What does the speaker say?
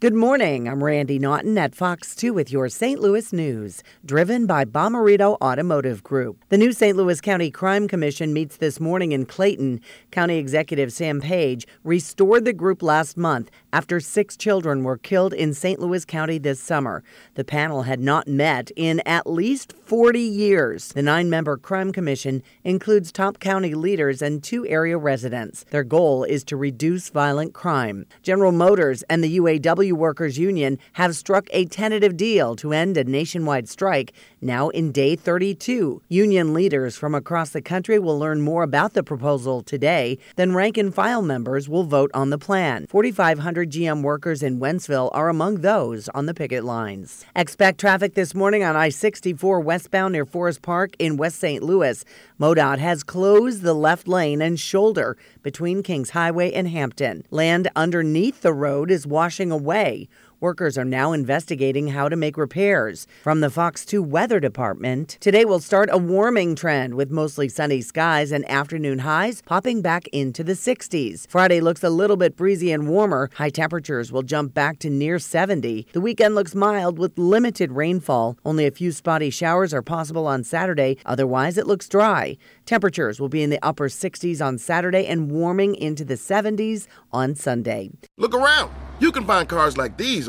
Good morning. I'm Randi Naughton at Fox 2 with your St. Louis news, driven by Bomarito Automotive Group. The new St. Louis County Crime Commission meets this morning in Clayton. County Executive Sam Page restored the group last month after six children were killed in St. Louis County this summer. The panel had not met in at least 40 years. The nine member Crime Commission includes top county leaders and two area residents. Their goal is to reduce violent crime. General Motors and the UAW Workers Union have struck a tentative deal to end a nationwide strike now in day 32. Union leaders from across the country will learn more about the proposal today. Then rank and file members will vote on the plan. 4,500 GM workers in Wentzville are among those on the picket lines. Expect traffic this morning on I 64 westbound near Forest Park in West St. Louis. MoDOT has closed the left lane and shoulder between Kingshighway and Hampton. Land underneath the road is washing away. Workers are now investigating how to make repairs. From the Fox 2 Weather Department, today will start a warming trend with mostly sunny skies and afternoon highs popping back into the 60s. Friday looks a little bit breezy and warmer. High temperatures will jump back to near 70. The weekend looks mild with limited rainfall. Only a few spotty showers are possible on Saturday. Otherwise, it looks dry. Temperatures will be in the upper 60s on Saturday and warming into the 70s on Sunday. Look around. You can find cars like these